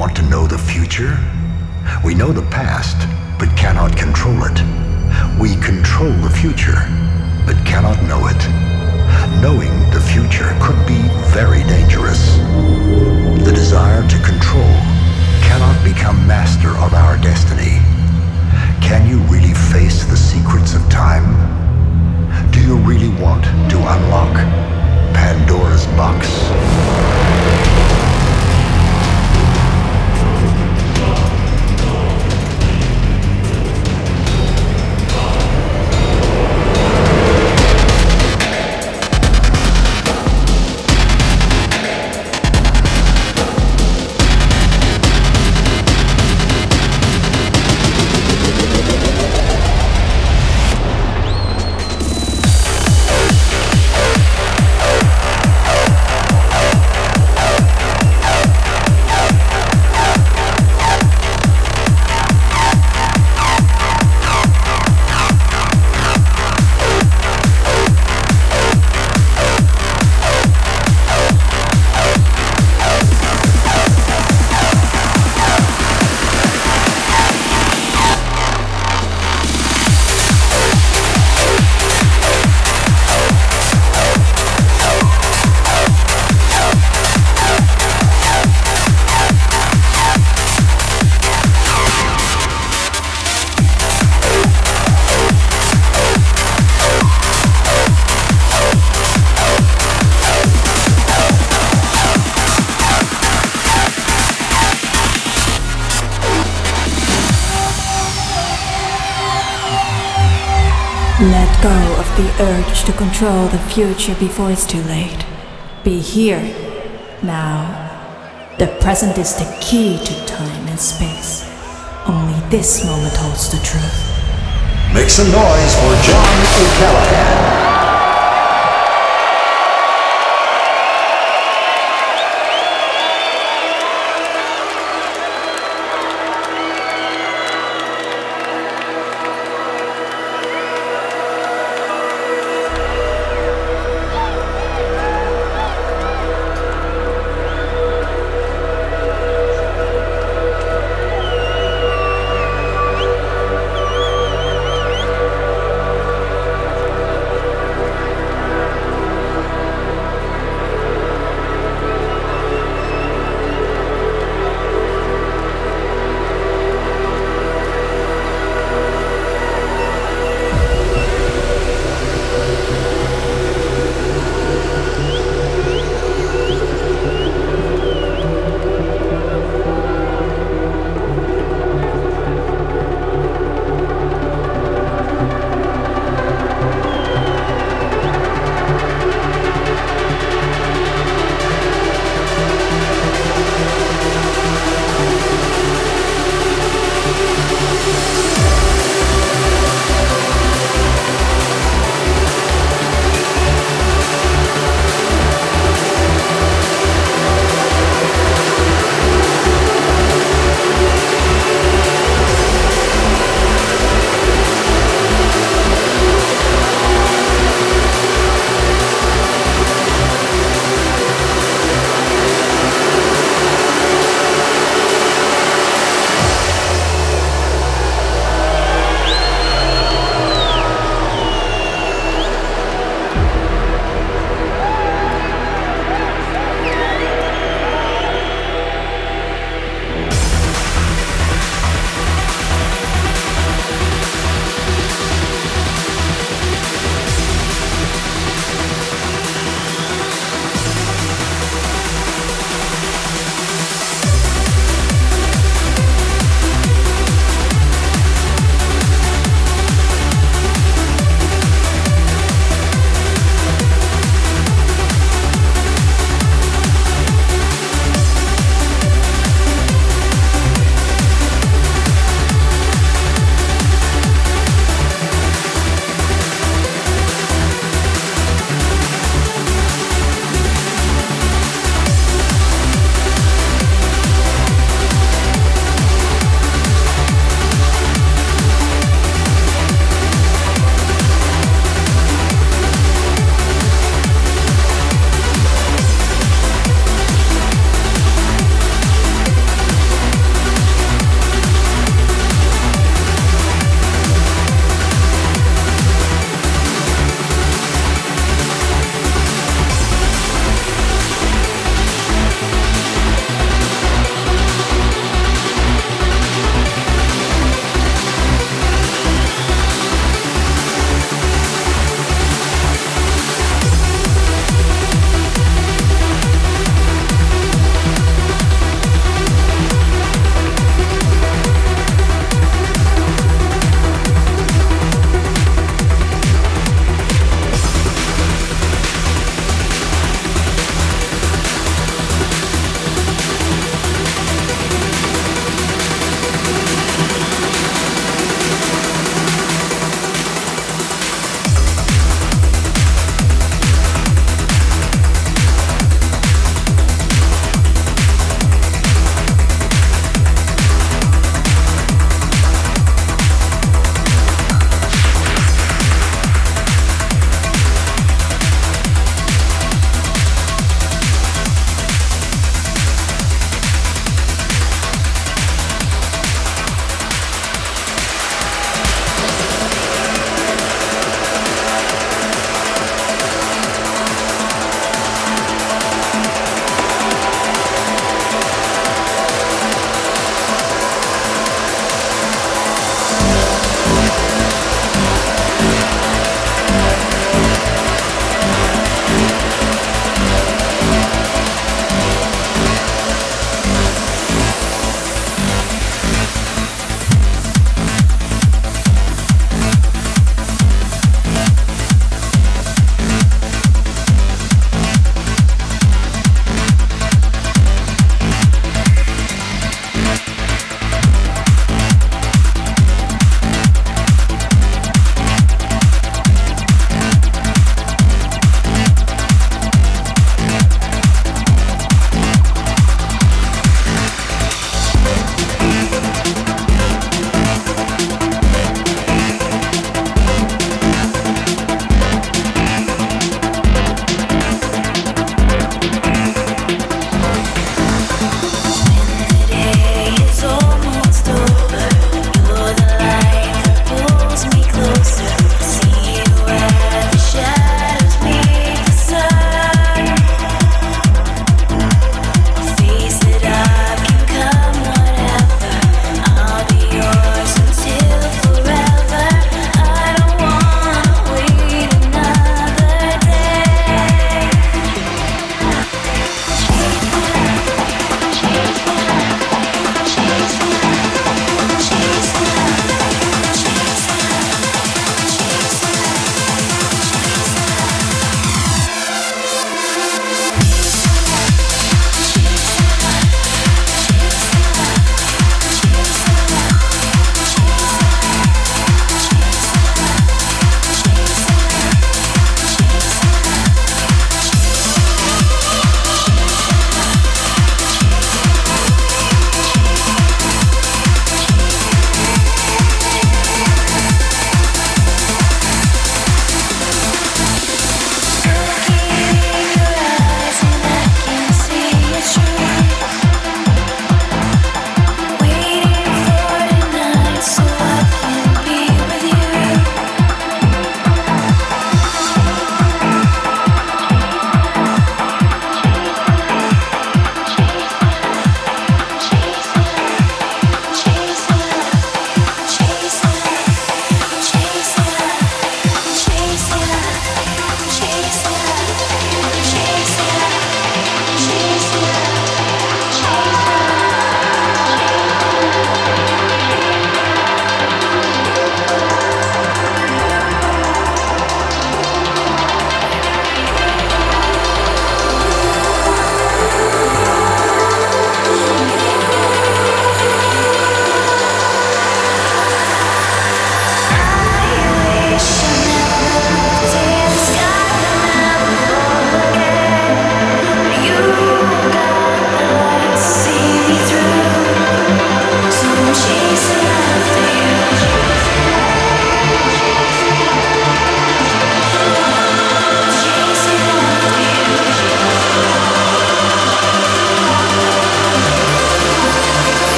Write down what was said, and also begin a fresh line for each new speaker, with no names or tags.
want to know the future? We know the past, but cannot control it. We control the future, but cannot know it. Knowing the future could be very dangerous. The desire to control cannot become master of our destiny. Can you really face the secrets of time? Do you really want to unlock Pandora's box?
To control the future before it's too late. Be here, now. The present is the key to time and space. Only this moment holds the truth.
Make some noise for John O'Callaghan.